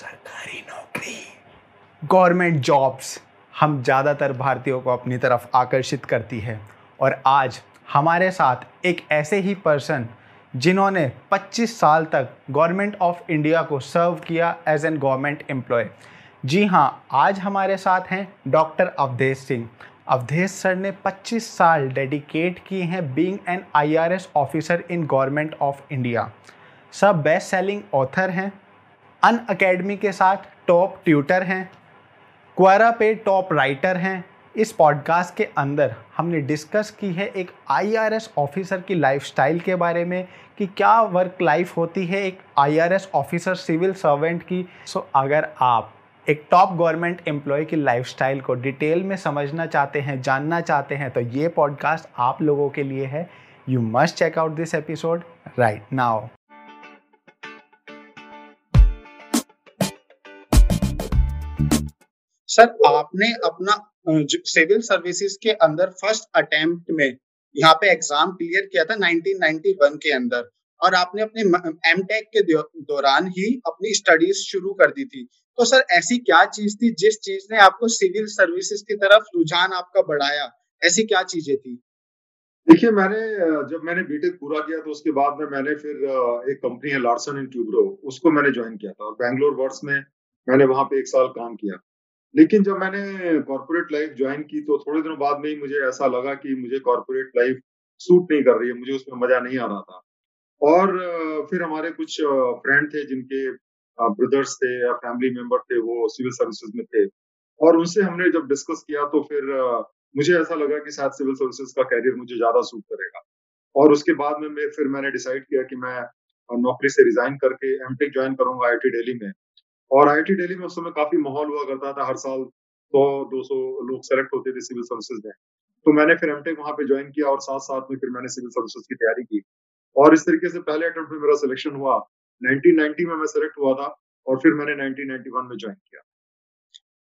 सरकारी नौकरी। Government jobs हम ज़्यादातर भारतीयों को अपनी तरफ़ आकर्षित करती है। और आज हमारे साथ एक ऐसे ही पर्सन जिन्होंने 25 साल तक गवर्नमेंट ऑफ़ इंडिया को सर्व किया एज एन गवर्नमेंट एम्प्लॉय जी हाँ आज हमारे साथ हैं डॉक्टर अवधेश सिंह। अवधेश सर ने 25 साल डेडिकेट किए हैं being an IRS officer in government of India. सब बेस्ट सेलिंग ऑथर हैं। अन अकेडमी के साथ टॉप ट्यूटर हैं, क्वारा पे टॉप राइटर हैं। इस पॉडकास्ट के अंदर हमने डिस्कस की है एक आईआरएस ऑफिसर की लाइफस्टाइल के बारे में कि क्या वर्क लाइफ होती है एक आईआरएस ऑफिसर सिविल सर्वेंट की। सो अगर आप एक टॉप गवर्नमेंट एम्प्लॉय की लाइफस्टाइल को डिटेल में समझना चाहते हैं, जानना चाहते हैं तो ये पॉडकास्ट आप लोगों के लिए है। You must check out this episode right now sir, आपने अपना सिविल सर्विसेज़ के अंदर फ़र्स्ट अटेम्प्ट में यहाँ पे एग्ज़ाम क्लियर किया था 1991 के अंदर और आपने अपने एम के दौरान ही अपनी स्टडीज़ शुरू कर दी थी। तो सर, ऐसी क्या चीज़ थी जिस चीज़ ने आपको सिविल सर्विसेज़ की तरफ़ रुझान आपका बढ़ाया? ऐसी क्या चीज़ें थी? देखिए, मैंने जब मैंने बीटेक पूरा किया तो उसके बाद में मैंने फिर एक कंपनी है लार्सन इन ट्यूब्रो उसको मैंने ज्वाइन किया था और बैंगलोर वर्ड्स में मैंने वहाँ पे एक साल काम किया। लेकिन जब मैंने कॉर्पोरेट लाइफ ज्वाइन की तो थोड़े दिनों बाद में ही मुझे ऐसा लगा कि मुझे कॉर्पोरेट लाइफ सूट नहीं कर रही है, मुझे उसमें मज़ा नहीं आ रहा था। और फिर हमारे कुछ फ्रेंड थे जिनके ब्रदर्स थे या फैमिली मेंबर थे, वो सिविल सर्विसेज़ में थे। और उनसे हमने जब डिस्कस किया तो फिर मुझे ऐसा लगा कि शायद सिविल सर्विसेज़ का कैरियर मुझे ज़्यादा सूट करेगा। और उसके बाद में मैं, फिर मैंने डिसाइड किया कि मैं नौकरी से रिजाइन करके एमटेक ज्वाइन करूँगा आईटी दिल्ली में। और आईटी दिल्ली में उस समय काफ़ी माहौल हुआ करता था, हर साल सौ, दो सौ लोग सेलेक्ट होते थे सिविल सर्विसेज़ में। तो मैंने फिर एमटेक वहाँ पे ज्वाइन किया और साथ साथ में फिर मैंने सिविल सर्विसेज़ की तैयारी की। और इस तरीके से पहले अटेम्प्ट में मेरा सिलेक्शन हुआ। 1990 में मैं सेलेक्ट हुआ था और फिर मैंने 1991 में ज्वाइन किया।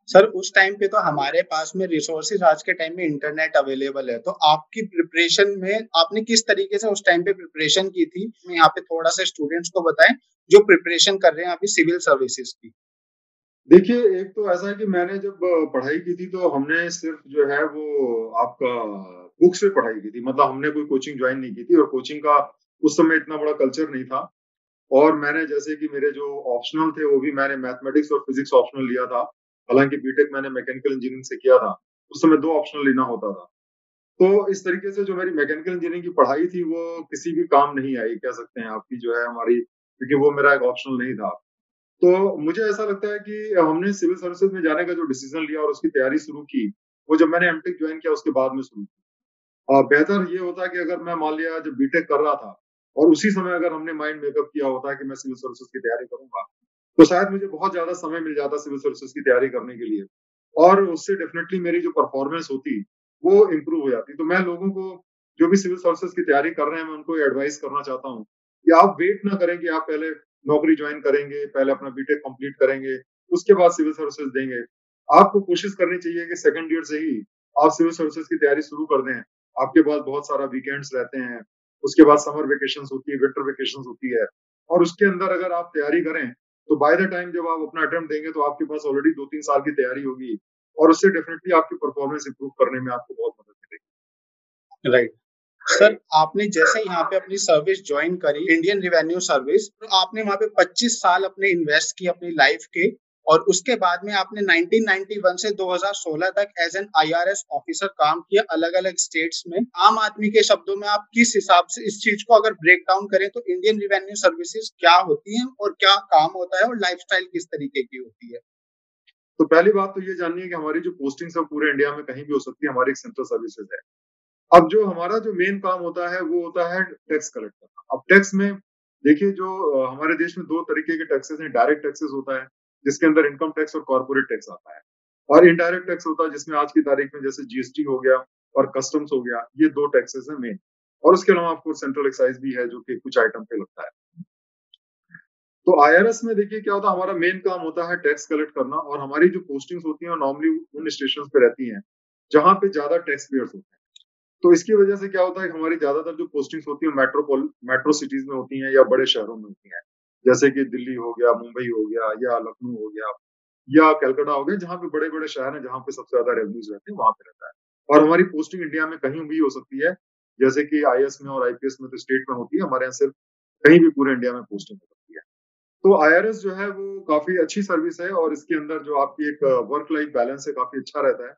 सर, उस टाइम पे तो हमारे पास में रिसोर्सेज आज के टाइम में इंटरनेट अवेलेबल है। तो आपकी प्रिपरेशन में आपने किस तरीके से उस टाइम पे प्रिपरेशन की थी? मैं यहाँ पे थोड़ा सा स्टूडेंट्स को बताएँ, जो प्रिपरेशन कर रहे हैं अभी सिविल सर्विसेज़ की। देखिए, एक तो ऐसा है कि मैंने जब पढ़ाई की थी तो हमने सिर्फ़ जो है वो आपका बुक से पढ़ाई की थी। मतलब हमने कोई कोचिंग ज्वाइन नहीं की थी और कोचिंग का उस समय इतना बड़ा कल्चर नहीं था। और मैंने जैसे कि मेरे जो ऑप्शनल थे वो भी मैंने मैथमेटिक्स और फिजिक्स ऑप्शनल लिया था। हालाँकि बीटेक मैंने मैकेनिकल इंजीनियरिंग से किया था, उस समय दो ऑप्शन लेना होता था। तो इस तरीके से जो मेरी मैकेनिकल इंजीनियरिंग की पढ़ाई थी, वो किसी भी काम नहीं आई, कह सकते हैं आपकी जो है हमारी, क्योंकि वो मेरा एक ऑप्शनल नहीं था। तो मुझे ऐसा लगता है कि हमने सिविल सर्विसेज़ में जाने का जो डिसीज़न लिया और उसकी तैयारी शुरू की, वो जब मैंने एमटेक ज्वाइन किया, उसके बाद में शुरू की। बेहतर ये होता कि अगर मैं मान लिया जब बीटेक कर रहा था, और उसी समय अगर हमने माइंड मेकअप किया होता कि मैं सिविल सर्विसेज़ की तैयारी करूँगा तो शायद मुझे बहुत ज़्यादा समय मिल जाता सिविल सर्विसेज़ की तैयारी करने के लिए। और उससे डेफिनेटली मेरी जो परफॉर्मेंस होती, वो इम्प्रूव हो जाती। तो मैं लोगों को जो भी सिविल सर्विसेज़ की तैयारी कर रहे हैं, मैं उनको एडवाइस करना चाहता हूँ कि आप वेट ना करें कि आप पहले नौकरी ज्वाइन करेंगे, पहले अपना बीटेक कंप्लीट करेंगे, उसके बाद सिविल सर्विसेज़ देंगे। आपको कोशिश करनी चाहिए कि सेकंड ईयर से ही आप सिविल सर्विसेज़ की तैयारी शुरू कर दें। आपके पास बहुत सारा वीकेंड्स रहते हैं, उसके बाद समर वेकेशन होती है विंटर वेकेशन होती है। और उसके अंदर अगर आप तैयारी करें तो बाय द टाइम जब आप अपना अटेम्प्ट देंगे तो आपके पास ऑलरेडी दो तीन साल की तैयारी होगी और उससे डेफिनेटली आपकी परफॉर्मेंस इंप्रूव करने में आपको बहुत मदद मिलेगी। राइट सर आपने जैसे यहाँ पे अपनी सर्विस ज्वाइन करी इंडियन रिवेन्यू सर्विस तो आपने वहाँ पे 25 साल अपने इन्वेस्ट किए अपनी लाइफ के और उसके बाद में आपने 1991 से 2016 तक एज एन आईआरएस ऑफिसर काम किया अलग अलग स्टेट्स में। आम आदमी के शब्दों में आप किस हिसाब से, इस चीज़ को अगर ब्रेक डाउन करें तो इंडियन रिवेन्यू सर्विसेज़ क्या होती है और क्या काम होता है और लाइफस्टाइल किस तरीके की होती है? तो पहली बात तो ये जाननी है कि हमारी जो पोस्टिंग है पूरे इंडिया में कहीं भी हो सकती है, हमारी एक सेंट्रल सर्विसेज़ है। अब जो हमारा जो मेन काम होता है, वो होता है टैक्स कलेक्ट करना अब टैक्स में देखिए जो हमारे देश में दो तरीके के टैक्सेस हैं डायरेक्ट टैक्सेस होता है जिसके अंदर इनकम टैक्स और कॉर्पोरेट टैक्स आता है। और इनडायरेक्ट टैक्स होता है, जिसमें आज की तारीख में जैसे जीएसटी हो गया और कस्टम्स हो गया, ये दो टैक्सेस है मेन और उसके अलावा आपको सेंट्रल एक्साइज भी है, जो कि कुछ आइटम पे लगता है। तो आईआरएस में देखिए क्या होता है, हमारा मेन काम होता है टैक्स कलेक्ट करना और हमारी जो पोस्टिंग्स होती हैं नॉर्मली उन स्टेशन पे रहती हैं, जहाँ पे ज़्यादा टैक्स पेयर्स होते हैं। तो इसकी वजह से क्या होता है, हमारी ज़्यादातर जो पोस्टिंग्स होती है मेट्रोपोल मेट्रो सिटीज़ में होती हैं या बड़े शहरों में होती हैं। जैसे कि दिल्ली हो गया मुंबई हो गया या लखनऊ हो गया या कलकत्ता हो गया जहाँ पे बड़े बड़े शहर हैं जहाँ पे सबसे ज़्यादा रेवेन्यूज रहते हैं वहाँ पे रहता है। और हमारी पोस्टिंग इंडिया में कहीं भी हो सकती है जैसे कि आई में और आईपीएस में तो स्टेट में होती है हमारे यहाँ सिर्फ़ कहीं भी पूरे इंडिया में पोस्टिंग हो सकती है। तो आईआरएस जो है वो काफ़ी अच्छी सर्विस है और इसके अंदर जो आपकी एक वर्क लाइफ बैलेंस है काफ़ी अच्छा रहता है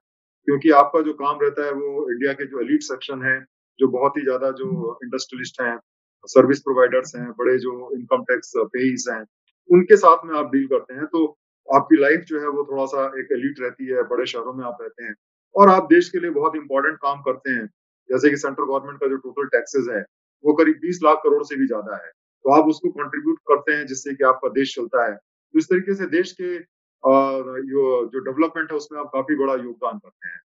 क्योंकि आपका जो काम रहता है वो इंडिया के जो एलिट सेक्शन है जो बहुत ही ज़्यादा जो इंडस्ट्रियलिस्ट हैं सर्विस प्रोवाइडर्स हैं, बड़े जो इनकम टैक्स पेईज हैं, उनके साथ में आप डील करते हैं तो आपकी लाइफ जो है वो थोड़ा सा एक एलिट रहती है, बड़े शहरों में आप रहते हैं। और आप देश के लिए बहुत इंपॉर्टेंट काम करते हैं, जैसे कि सेंट्रल गवर्नमेंट का जो टोटल टैक्सेस है, वो करीब बीस लाख करोड़ से भी ज़्यादा है। तो आप उसको कंट्रीब्यूट करते हैं, जिससे कि आपका देश चलता है। तो इस तरीके से देश के जो डेवलपमेंट है, उसमें आप काफ़ी बड़ा योगदान करते हैं।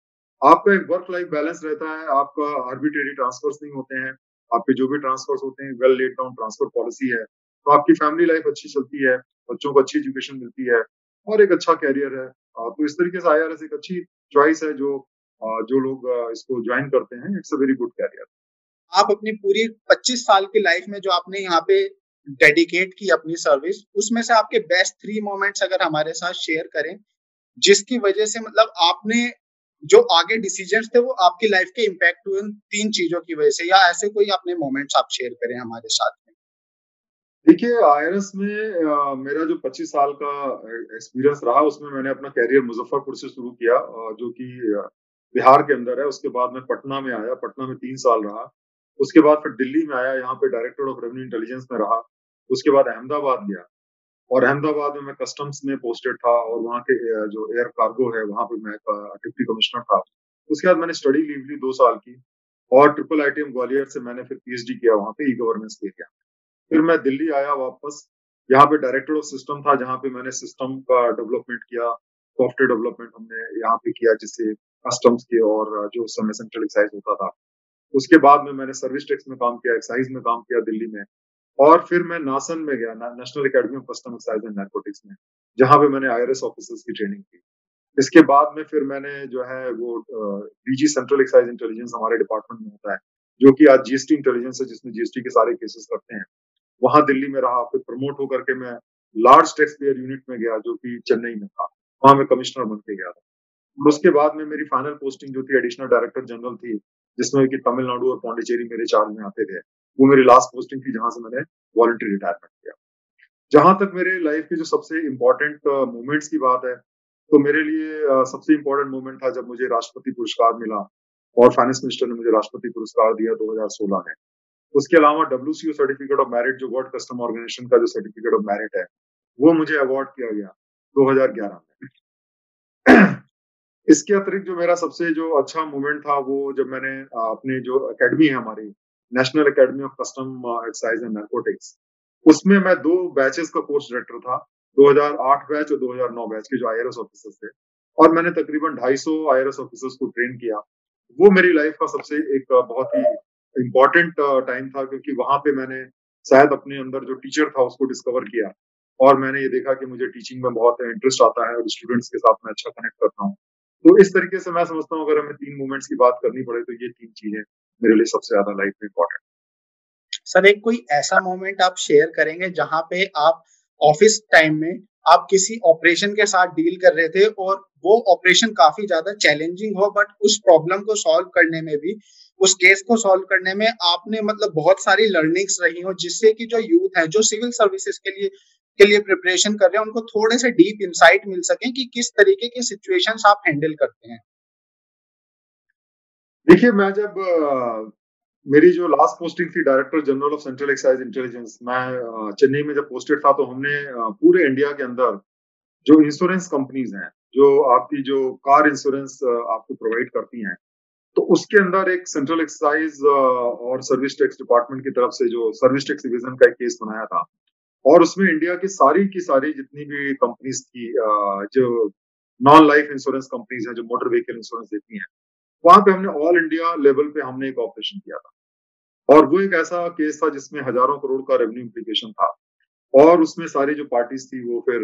आपका एक वर्क लाइफ बैलेंस रहता है, आपका आर्बिट्रेरी ट्रांसफर्स नहीं होते हैं आपके जो भी ट्रांसफर्स होते हैं well laid down transfer policy है तो आपकी फैमिली लाइफ अच्छी चलती है, बच्चों को अच्छी एजुकेशन मिलती है, और एक अच्छा कैरियर है। तो इस तरीके से आई एक अच्छी चॉइस है जो जो लोग इसको ज्वाइन करते हैं। It's a very good career आप अपनी पूरी 25 साल की लाइफ में जो आपने यहाँ पे डेडिकेट की अपनी सर्विस उसमें से आपके बेस्ट थ्री मोमेंट्स अगर हमारे साथ शेयर करें, जिसकी वजह से मतलब आपने जो आगे डिसीज़न थे वो आपकी लाइफ के इम्पैक्ट हुए तीन चीज़ों की वजह से या ऐसे कोई अपने मोमेंट्स आप शेयर करें हमारे साथ में? देखिए आईआरएस में आ, मेरा जो 25 साल का एक्सपीरियंस रहा उसमें मैंने अपना कैरियर मुजफ्फरपुर से शुरू किया जो कि बिहार के अंदर है। उसके बाद मैं पटना में आया पटना में तीन साल रहा। उसके बाद फिर दिल्ली में आया यहाँ पे डायरेक्टर ऑफ़ रेवेन्यू इंटेलिजेंस में रहा। उसके बाद अहमदाबाद गया। और अहमदाबाद में मैं कस्टम्स में पोस्टेड था और वहाँ के जो एयर कार्गो है, वहाँ पे मैं डिप्टी कमिश्नर था। उसके बाद मैंने स्टडी लीव ली दो साल की और ट्रिपल आई ग्वालियर से मैंने फिर पीएचडी किया, वहाँ पे ई गवर्नेंस के एरिया फिर मैं दिल्ली आया वापस। यहाँ पे डायरेक्टर ऑफ़ सिस्टम था, जहाँ पे मैंने सिस्टम का डेवलपमेंट किया सॉफ्टवेयर डेवलपमेंट हमने यहाँ पे किया जिससे कस्टम्स के और जो उस समय सेंट्रल एक्साइज होता था। उसके बाद में मैंने सर्विस टैक्स में काम किया एक्साइज में काम किया दिल्ली में। और फिर मैं नासन में गया national academy of custom excise and narcotics में, जहाँ पे मैंने आई ऑफिसर्स की ट्रेनिंग की। इसके बाद में फिर मैंने जो है वो डीजी सेंट्रल एक्साइज इंटेलिजेंस हमारे डिपार्टमेंट में होता है, जो कि आज जीएसटी इंटेलिजेंस है, जिसमें जीएसटी के सारे केसेस करते हैं। वहाँ दिल्ली में रहा, फिर प्रमोट होकर के मैं लार्ज टैक्स पेयर यूनिट में गया, जो कि चेन्नई में था। वहाँ मैं कमिश्नर बन के गया था। और उसके बाद में मेरी फाइनल पोस्टिंग जो थी एडिशनल डायरेक्टर जनरल थी, जिसमें कि तमिलनाडु और पौंडीचेरी मेरे चार्ज में आते थे। वो मेरी लास्ट पोस्टिंग थी जहाँ से मैंने वॉलंटरी रिटायरमेंट किया। जहाँ तक मेरे लाइफ के जो सबसे इम्पोर्टेंट मोमेंट्स की बात है तो मेरे लिए uh, सबसे इम्पोर्टेंट मोमेंट था जब मुझे राष्ट्रपति पुरस्कार मिला और फाइनेंस मिनिस्टर ने मुझे राष्ट्रपति पुरस्कार दिया 2016 में। उसके अलावा डब्ल्यू सर्टिफिकेट ऑफ़ मेरिट जो वर्ल्ड कस्टम ऑर्गेनाइजेशन का जो सर्टिफिकेट ऑफ़ मेरिट है वो मुझे अवार्ड किया गया 2011 में। इसके अतिरिक्त जो मेरा सबसे जो अच्छा मोमेंट था वो जब मैंने अपने जो एकेडमी है हमारी national academy of custom excise and narcotics उसमें मैं दो बैचेस का कोर्स डायरेक्टर था 2008 बैच और 2009 बैच के जो आई ऑफिसर्स थे। और मैंने तकरीबन 250 आई ऑफिसर्स को ट्रेन किया। वो मेरी लाइफ का सबसे एक बहुत ही इम्पोर्टेंट टाइम था क्योंकि वहाँ पे मैंने शायद अपने अंदर जो टीचर था उसको डिस्कवर किया। और मैंने ये देखा कि मुझे टीचिंग में बहुत इंटरेस्ट आता है और स्टूडेंट्स के साथ मैं अच्छा कनेक्ट करता हूँ। तो इस तरीके से मैं समझता हूँ अगर हमें तीन मूवमेंट्स की बात करनी पड़े तो ये तीन चीज़ें मेरे लिए सबसे ज़्यादा लाइफ में इम्पोर्टेंट सर, एक कोई ऐसा मोमेंट आप शेयर करेंगे जहाँ पे आप ऑफ़िस टाइम में आप किसी ऑपरेशन के साथ डील कर रहे थे और वो ऑपरेशन काफ़ी ज़्यादा चैलेंजिंग हो बट उस प्रॉब्लम को सॉल्व करने में भी, उस केस को सॉल्व करने में आपने मतलब बहुत सारी लर्निंग्स रही हो, जिससे कि जो यूथ है, जो सिविल सर्विसेज़ के लिए के लिए प्रिपरेशन कर रहे हैं, उनको थोड़े से डीप इंसाइट मिल सके कि किस तरीके के सिचुएशंस आप हैंडल करते हैं। देखिए, मैं जब मेरी जो लास्ट पोस्टिंग थी director general of central excise intelligence मैं चेन्नई में जब पोस्टेड था तो हमने पूरे इंडिया के अंदर जो इंश्योरेंस कंपनीज़ हैं, जो आपकी जो कार इंश्योरेंस आपको प्रोवाइड करती हैं तो उसके अंदर एक सेंट्रल एक्साइज और सर्विस टैक्स डिपार्टमेंट की तरफ़ से जो सर्विस टैक्स डिवीज़न का एक केस बनाया था, और उसमें इंडिया की सारी की सारी जितनी भी कंपनीज़ थी जो नॉन लाइफ इंश्योरेंस कंपनीज़ है, जो मोटर व्हीकल इंश्योरेंस देती हैं वहाँ पे हमने ऑल इंडिया लेवल पे हमने एक ऑपरेशन किया था। और वो एक ऐसा केस था जिसमें हज़ारों करोड़ का रेवेन्यू इम्प्लीकेशन था। और उसमें सारी जो पार्टीज़ थी वो फिर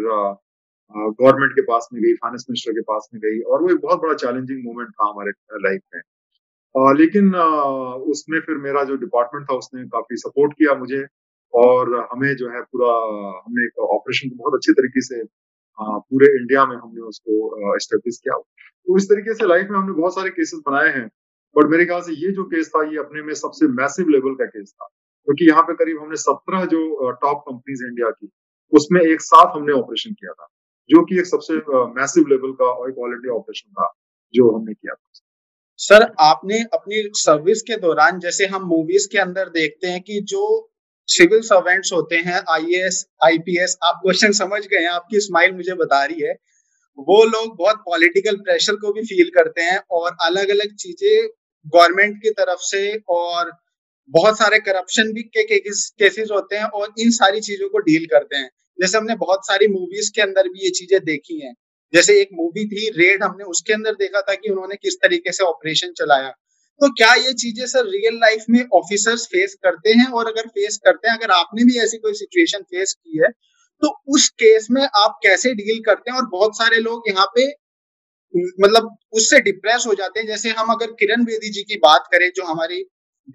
गवर्नमेंट के पास में गई फाइनेंस मिनिस्टर के पास में गई और वो एक बहुत बड़ा चैलेंजिंग मोमेंट था हमारे लाइफ में। आ, लेकिन आ, उसमें फिर मेरा जो डिपार्टमेंट था उसने काफ़ी सपोर्ट किया मुझे और हमें जो है पूरा हमने एक ऑपरेशन को बहुत अच्छे तरीके से पूरे इंडिया में हमने उसको एस्टेब्लिश किया। तो इस तरीके से लाइफ में हमने बहुत सारे केसेस बनाए हैं। बट मेरे ख्याल से ये जो केस था, ये अपने में सबसे मैसिव लेवल का केस था। क्योंकि यहाँ पे करीब हमने सत्रह जो टॉप कंपनीज़ इंडिया की, उसमें एक साथ हमने ऑपरेशन किया था, जो कि एक सबसे मैसिव लेवल का और क्वालिटी ऑपरेशन था, जो हमने किया था। सर आपने अपनी सर्विस के दौरान, जैसे हम मूवीज़ के अंदर देखते हैं कि जो सिविल सर्वेंट्स होते हैं आईएएस आईपीएस आप क्वेश्चन समझ गए हैं, आपकी स्माइल मुझे बता रही है। वो लोग बहुत पॉलिटिकल प्रेशर को भी फील करते हैं और अलग अलग चीज़ें गवर्नमेंट की तरफ़ से और बहुत सारे करप्शन भी के केसेस होते हैं और इन सारी चीज़ों को डील करते हैं। जैसे हमने बहुत सारी मूवीज़ के अंदर भी ये चीज़ें देखी हैं। जैसे एक मूवी थी रेड हमने उसके अंदर देखा था कि उन्होंने किस तरीके से ऑपरेशन चलाया। तो क्या ये चीज़ें सर रियल लाइफ में ऑफिसर्स फेस करते हैं? और अगर फेस करते हैं, अगर आपने भी ऐसी कोई सिचुएशन फेस की है तो उस केस में आप कैसे डील करते हैं? और बहुत सारे लोग यहाँ पे मतलब उससे डिप्रेस हो जाते हैं। जैसे हम अगर किरण बेदी जी की बात करें, जो हमारी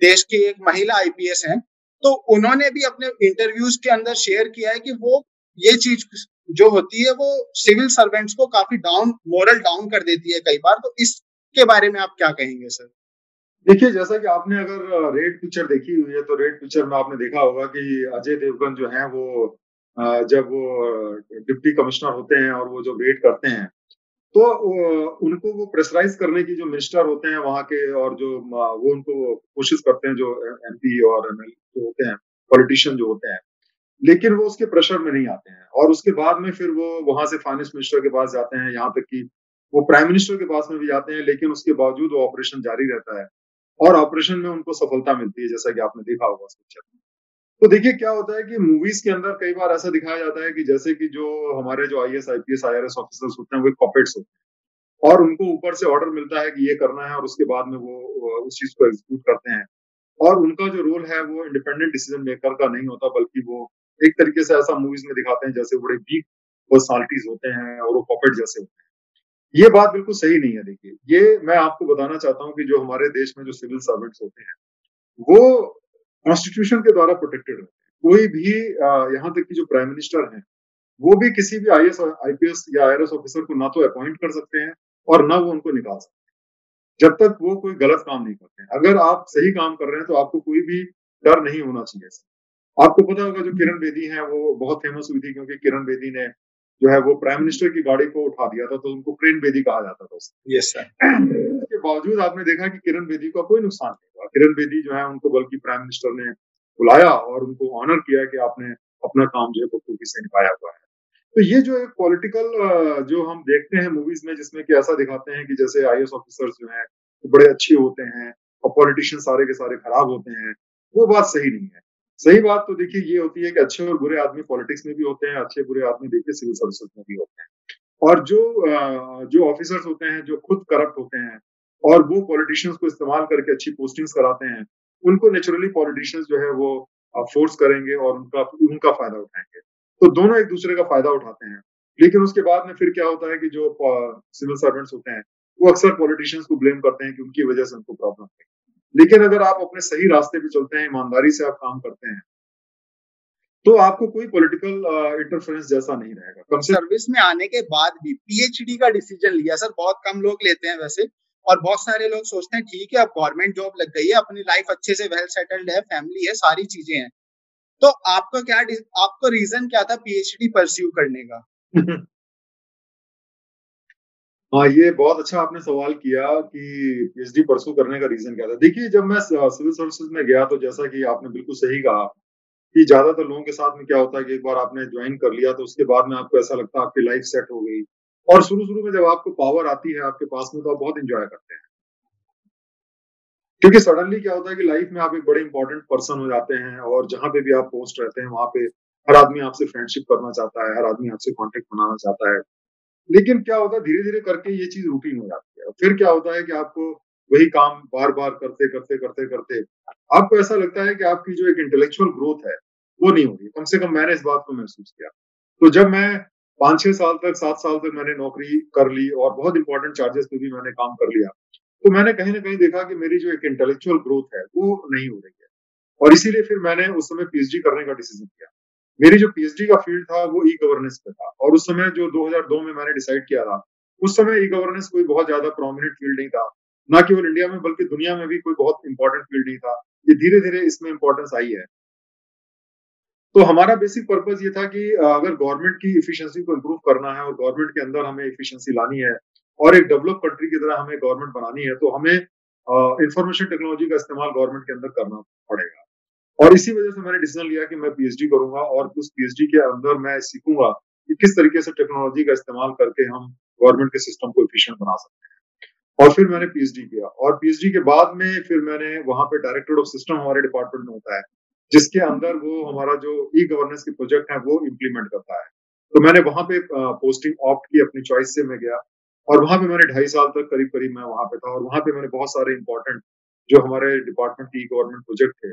देश की एक महिला आईपीएस हैं तो उन्होंने भी अपने इंटरव्यूज़ के अंदर शेयर किया है कि वो ये चीज़ जो होती है, वो सिविल सर्वेंट्स को काफ़ी डाउन मोरल डाउन कर देती है कई बार। तो इसके बारे में आप क्या कहेंगे, सर? देखिए, जैसा कि आपने अगर रेड पिक्चर देखी हुई है तो रेड पिक्चर में आपने देखा होगा कि अजय देवगन जो है वो जब वो डिप्टी कमिश्नर होते हैं और वो जो रेड करते हैं तो उनको वो प्रेशराइज करने की जो मिनिस्टर होते हैं वहाँ के और जो वो उनको कोशिश करते हैं जो एमपी और एमएल जो होते हैं पॉलिटिशियन जो होते हैं, लेकिन वो उसके प्रेशर में नहीं आते हैं। और उसके बाद में फिर वो वहाँ से फाइनेंस मिनिस्टर के पास जाते हैं, यहाँ तक कि वो प्राइम मिनिस्टर के पास में भी जाते हैं, लेकिन उसके बावजूद वो ऑपरेशन जारी रहता है। और ऑपरेशन में उनको सफलता मिलती है, जैसा कि आपने देखा होगा उस पिक्चर में। तो देखिए, क्या होता है कि मूवीज़ के अंदर कई बार ऐसा दिखाया जाता है कि जैसे कि जो हमारे जो I S I P S I R S officers होते हैं, वो कॉपेट्स होते हैं। और उनको ऊपर से ऑर्डर मिलता है कि ये करना है और उसके बाद में वो उस चीज़ को एग्जीक्यूट करते हैं। और उनका जो रोल है, वो इंडिपेंडेंट डिसीज़न मेकर का नहीं होता, बल्कि वो एक तरीके से ऐसा मूवीज़ में दिखाते हैं, जैसे बड़े वीक पर्सनालिटीज होते हैं और वो पॉपेट जैसे होते हैं। ये बात बिल्कुल सही नहीं है, देखिए। ये मैं आपको बताना चाहता हूँ कि जो हमारे देश में जो सिविल सर्वेंट्स होते हैं, वो कॉन्स्टिट्यूशन के द्वारा प्रोटेक्टेड रहते हैं। कोई भी यहाँ तक कि जो प्राइम मिनिस्टर हैं, वो भी किसी भी आई एस आईपीएस या आई ऑफिसर को ना तो अपॉइंट कर सकते हैं और ना वो उनको निकाल सकते हैं। जब तक वो कोई गलत काम नहीं करते हैं। अगर आप सही काम कर रहे हैं तो आपको कोई भी डर नहीं होना चाहिए। आपको पता होगा जो किरण बेदी है, वो बहुत फ़ेमस हुई थी क्योंकि किरण बेदी ने जो है वो प्राइम मिनिस्टर की गाड़ी को उठा दिया था तो उनको किरण बेदी कहा जाता था यस सर इसके बावजूद आपने देखा कि किरण बेदी का कोई नुकसान नहीं हुआ। किरण बेदी जो है उनको बल्कि प्राइम मिनिस्टर ने बुलाया और उनको ऑनर किया कि आपने अपना काम जो है बखूबी से निभाया हुआ है। तो ये जो एक पॉलिटिकल जो हम देखते हैं मूवीज़ में जिसमें कि ऐसा दिखाते हैं कि जैसे आई ऑफिसर्स जो है वो बड़े अच्छे होते हैं और पॉलिटिशियन सारे के सारे खराब होते हैं वो बात सही नहीं है। सही बात तो देखिए ये होती है कि अच्छे और बुरे आदमी पॉलिटिक्स में भी होते हैं, अच्छे बुरे आदमी देखिए सिविल सर्विसेज़ में भी होते हैं। और जो जो ऑफिसर्स होते हैं, जो खुद करप्ट होते हैं और वो पॉलिटिशियंस को इस्तेमाल करके अच्छी पोस्टिंग्स कराते हैं, उनको नेचुरली पॉलिटिशियंस जो है वो फोर्स करेंगे और उनका उनका फ़ायदा उठाएँगे। तो दोनों एक दूसरे का फ़ायदा उठाते हैं। लेकिन उसके बाद में फिर क्या होता है कि जो सिविल सर्वेंट्स होते हैं, वो अक्सर पॉलिटिशियंस को ब्लेम करते हैं कि उनकी वजह से उनको प्रॉब्लम है। लेकिन अगर आप अपने सही रास्ते पे चलते हैं ईमानदारी से आप काम करते हैं तो आपको कोई पॉलिटिकल इंटरफेरेंस जैसा नहीं रहेगा। कम से सर्विस में आने के बाद भी पीएचडी का डिसीज़न लिया सर बहुत कम लोग लेते हैं वैसे और बहुत सारे लोग सोचते हैं ठीक है अब गवर्नमेंट जॉब लग गई है अपनी लाइफ अच्छे से वेल सेटल्ड है फैमिली है सारी चीज़ें हैं। तो आपका क्या आपको रीजन क्या था पीएचडी परस्यू करने का? हाँ ये बहुत अच्छा आपने सवाल किया कि पीएचडी परसू करने का रीजन क्या था। देखिए, जब मैं सिविल सर्विसेज़ में गया तो जैसा कि आपने बिल्कुल सही कहा कि ज़्यादातर लोगों के साथ में क्या होता है कि एक बार आपने ज्वाइन कर लिया तो उसके बाद में आपको ऐसा लगता है आपकी लाइफ सेट हो गई। और शुरू शुरू में जब आपको पावर आती है आपके पास में तो आप बहुत इंजॉय करते हैं। क्योंकि सडनली क्या होता है कि लाइफ में आप एक बड़े इंपॉर्टेंट पर्सन हो जाते हैं और जहाँ पे भी आप पोस्ट रहते हैं, वहाँ पे हर आदमी आपसे फ्रेंडशिप करना चाहता है, हर आदमी आपसे कॉन्टेक्ट बनाना चाहता है। लेकिन क्या होता है धीरे धीरे करके ये चीज़ रूटीन हो जाती है। फिर क्या होता है कि आपको वही काम बार बार करते करते करते करते आपको ऐसा लगता है कि आपकी जो एक इंटेलेक्चुअल ग्रोथ है, वो नहीं होगी कम से कम मैंने इस बात को महसूस किया। तो जब मैं पाँच छह साल तक, सात साल तक मैंने नौकरी कर ली और बहुत इंपॉर्टेंट चार्जेस पे भी मैंने काम कर लिया तो मैंने कहीं ना कहीं देखा कि मेरी जो एक इंटेलेक्चुअल ग्रोथ है, वो नहीं हो रही है। और इसीलिए फिर मैंने उस समय पीएचडी करने का डिसीज़न किया। मेरी जो पीएचडी का फ़ील्ड था, वो ई गवर्नेंस पे था। और उस समय जो 2002 में मैंने डिसाइड किया था, उस समय ई गवर्नेंस कोई बहुत ज़्यादा प्रोमिनेंट फ़ील्ड नहीं था। ना केवल इंडिया में, बल्कि दुनिया में भी कोई बहुत इंपॉर्टेंट फ़ील्ड नहीं था। ये धीरे धीरे इसमें इंपॉर्टेंस आई है। तो हमारा बेसिक पर्पज ये था कि अगर गवर्नमेंट की इफिशियंसी को इम्प्रूव करना है और गवर्नमेंट के अंदर हमें इफिशियंसी लानी है और एक डेवलप कंट्री की तरह हमें गवर्नमेंट बनानी है तो हमें इंफॉर्मेशन टेक्नोलॉजी का इस्तेमाल गवर्नमेंट के अंदर करना पड़ेगा। और इसी वजह से मैंने डिसीज़न लिया कि मैं पीएचडी करूँगा और उस पीएचडी के अंदर मैं सीखूँगा कि किस तरीके से टेक्नोलॉजी का इस्तेमाल करके हम गवर्नमेंट के सिस्टम को इफिशियंट बना सकते हैं। और फिर मैंने पीएचडी किया। और पीएचडी के बाद में फिर मैंने वहाँ पे डायरेक्टर ऑफ़ सिस्टम हमारे डिपार्टमेंट में होता है जिसके अंदर वो हमारा जो ई गवर्नेंस के प्रोजेक्ट है वो इम्प्लीमेंट करता है। तो मैंने वहाँ पे पोस्टिंग ऑप्ट की अपनी चॉइस से मैं गया और वहाँ पे मैंने ढाई साल तक करीब करीब मैं वहाँ पे था और वहाँ पे मैंने बहुत सारे इंपॉर्टेंट जो हमारे डिपार्टमेंट की गवर्नमेंट प्रोजेक्ट थे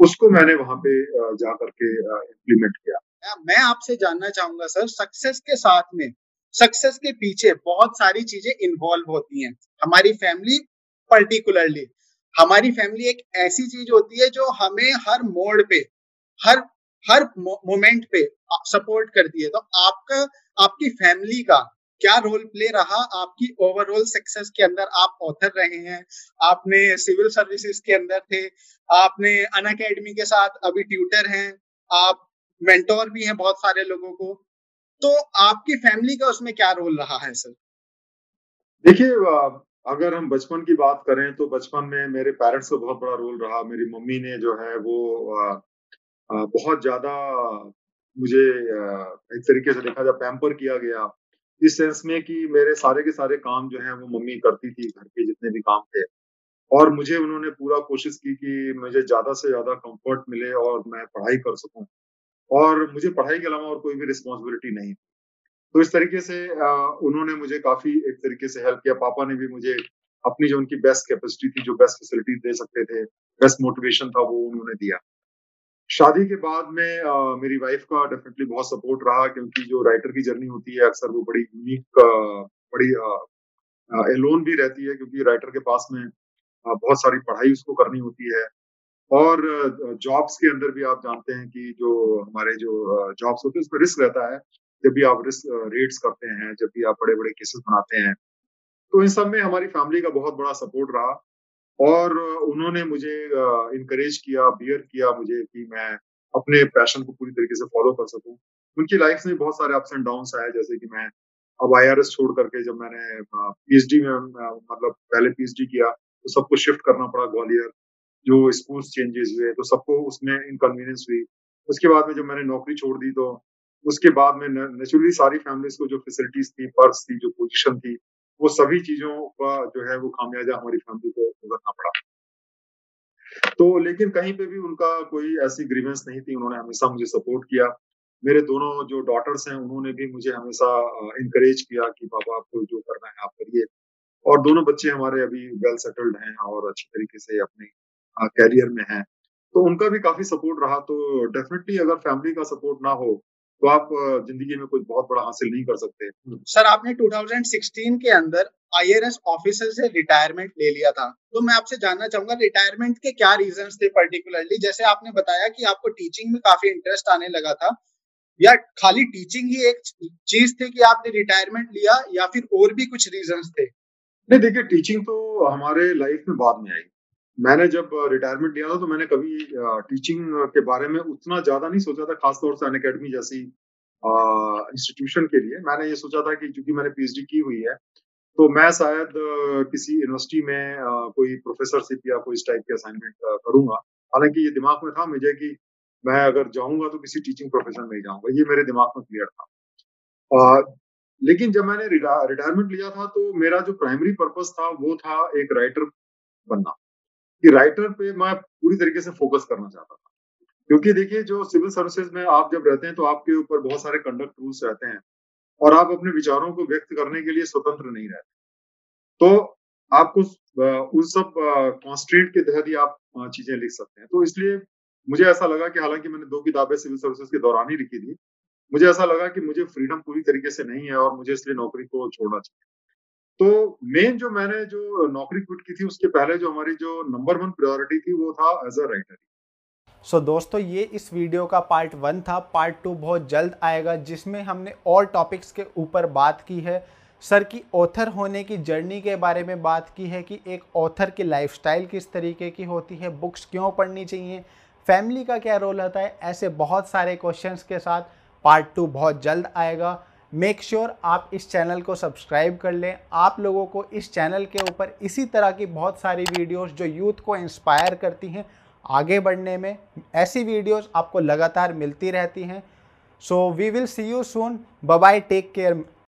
उसको मैंने वहाँ पे जा करके इम्प्लीमेंट किया। मैं आपसे जानना चाहूँगा सर सक्सेस के साथ में सक्सेस के पीछे बहुत सारी चीज़ें इन्वॉल्व होती हैं। हमारी फैमिली पर्टिकुलरली हमारी फैमिली एक ऐसी चीज़ होती है जो हमें हर मोड पे, हर हर मोमेंट पे सपोर्ट करती है। तो आपका, आपकी फैमिली का क्या रोल प्ले रहा आपकी ओवरऑल सक्सेस के अंदर? आप ऑथर रहे हैं, आपने सिविल सर्विसेज़ के अंदर थे, आपने अन अकेडमी के साथ अभी ट्यूटर हैं, आप मेंटोर भी हैं बहुत सारे लोगों को। तो आपकी फैमिली का उसमें क्या रोल रहा है सर देखिए अगर हम बचपन की बात करें तो बचपन में मेरे पेरेंट्स का बहुत बड़ा रोल रहा। मेरी मम्मी ने जो है वो बहुत ज़्यादा मुझे एक तरीके से देखा जाए पैम्पर किया गया। इस सेंस में कि मेरे सारे के सारे काम जो है वो मम्मी करती थी, घर के जितने भी काम थे। और मुझे उन्होंने पूरा कोशिश की कि मुझे ज़्यादा से ज़्यादा कंफर्ट मिले और मैं पढ़ाई कर सकूँ। और मुझे पढ़ाई के अलावा और कोई भी रिस्पॉन्सिबिलिटी नहीं तो इस तरीके से उन्होंने मुझे काफ़ी एक तरीके से हेल्प किया। पापा ने भी मुझे अपनी जो उनकी बेस्ट कैपेसिटी थी, जो बेस्ट फैसिलिटी दे सकते थे बेस्ट मोटिवेशन था वो उन्होंने दिया। शादी के बाद में आ, मेरी वाइफ का डेफिनेटली बहुत सपोर्ट रहा क्योंकि जो राइटर की जर्नी होती है अक्सर वो बड़ी यूनिक बड़ी एलोन भी रहती है क्योंकि राइटर के पास में आ, बहुत सारी पढ़ाई उसको करनी होती है। और जॉब्स के अंदर भी आप जानते हैं कि जो हमारे जो जॉब्स होते हैं उसमें रिस्क रहता है। जब भी आप रिस्क रेट्स करते हैं जब भी आप बड़े बड़े केसेस बनाते हैं तो इन सब में हमारी फैमिली का बहुत बड़ा सपोर्ट रहा। और उन्होंने मुझे इनकरेज किया बियर किया मुझे कि मैं अपने पैशन को पूरी तरीके से फॉलो कर सकूँ। उनकी लाइफ में बहुत सारे अप्स एंड डाउन आए, जैसे कि मैं अब आई आर एस छोड़ करके जब मैंने पीएचडी में मतलब पहले पीएचडी किया तो सबको शिफ्ट करना पड़ा ग्वालियर। जो स्कूल चेंजेस हुए तो सबको उसमें इनकन्वीनियंस हुई। उसके बाद में जब मैंने नौकरी छोड़ दी तो उसके बाद में नेचुरली सारी फैमिलीज़ को जो फैसिलिटीज़ थी पर्स थी, जो पोजिशन थी वो सभी चीज़ों का जो है वो खामियाजा हमारी फैमिली को भुगतना पड़ा। तो लेकिन कहीं पे भी उनका कोई ऐसी ग्रीवेंस नहीं थी, उन्होंने हमेशा मुझे सपोर्ट किया। मेरे दोनों जो डॉटर्स हैं, उन्होंने भी मुझे हमेशा इनकरेज किया कि पापा आपको जो करना है आप करिए। और दोनों बच्चे हमारे अभी वेल सेटल्ड हैं और अच्छी तरीके से अपने कैरियर में हैं। तो उनका भी काफ़ी सपोर्ट रहा। तो डेफिनेटली अगर फैमिली का सपोर्ट ना हो तो आप ज़िंदगी में कुछ बहुत बड़ा हासिल नहीं कर सकते। सर आपने 2016 के अंदर आईआरएस ऑफिसर से रिटायरमेंट ले लिया था। तो मैं आपसे जानना चाहूँगा रिटायरमेंट के क्या रीजंस थे पर्टिकुलरली जैसे आपने बताया कि आपको टीचिंग में काफ़ी इंटरेस्ट आने लगा था या खाली टीचिंग ही एक चीज़ थी कि आपने रिटायरमेंट लिया या फिर और भी कुछ रीजंस थे? नहीं देखिए टीचिंग तो हमारे लाइफ में बाद में आई। मैंने जब रिटायरमेंट लिया था तो मैंने कभी टीचिंग के बारे में उतना ज़्यादा नहीं सोचा था, खासतौर से अन अकेडमी जैसी इंस्टीट्यूशन के लिए। मैंने ये सोचा था कि चूँकि मैंने पीएचडी की हुई है तो मैं शायद किसी यूनिवर्सिटी में कोई प्रोफेसरशिप या कोई इस टाइप के असाइनमेंट करूँगा। हालाँकि ये दिमाग में था मुझे कि मैं अगर जाऊँगा तो किसी टीचिंग प्रोफेशन में ही जाऊँगा। ये मेरे दिमाग में क्लियर था। लेकिन जब मैंने रिटायरमेंट लिया था तो मेरा जो प्राइमरी पर्पस था, वो था एक राइटर बनना। कि राइटर पे मैं पूरी तरीके से फोकस करना चाहता था। क्योंकि देखिए, जो सिविल सर्विसेज़ में आप जब रहते हैं तो आपके ऊपर बहुत सारे कंडक्ट रूल्स रहते हैं और आप अपने विचारों को व्यक्त करने के लिए स्वतंत्र नहीं रहते। तो आपको उन सब कॉन्स्ट्रेंट के तहत ही आप चीज़ें लिख सकते हैं। तो इसलिए मुझे ऐसा लगा कि हालाँकि मैंने दो किताबें सिविल सर्विसेज़ के दौरान ही लिखी थी। मुझे ऐसा लगा कि मुझे फ्रीडम पूरी तरीके से नहीं है और मुझे इसलिए नौकरी को छोड़ना चाहिए। तो मेन जो मैंने जो नौकरी क्विट की थी उसके पहले जो हमारी जो नंबर वन प्रायोरिटी थी वो था as a writer so so, दोस्तों ये इस वीडियो का पार्ट वन था। पार्ट टू बहुत जल्द आएगा जिसमें हमने और टॉपिक्स के ऊपर बात की है। सर की ऑथर होने की जर्नी के बारे में बात की है कि एक ऑथर की लाइफस्टाइल किस तरीके की होती है बुक्स क्यों पढ़नी चाहिए फैमिली का क्या रोल होता है ऐसे बहुत सारे क्वेश्चंस के साथ पार्ट टू बहुत जल्द आएगा। मेक श्योर sure आप इस चैनल को सब्सक्राइब कर लें। आप लोगों को इस चैनल के ऊपर इसी तरह की बहुत सारी वीडियोस जो यूथ को इंस्पायर करती हैं आगे बढ़ने में, ऐसी वीडियोस आपको लगातार मिलती रहती हैं। So we will see you soon bye take care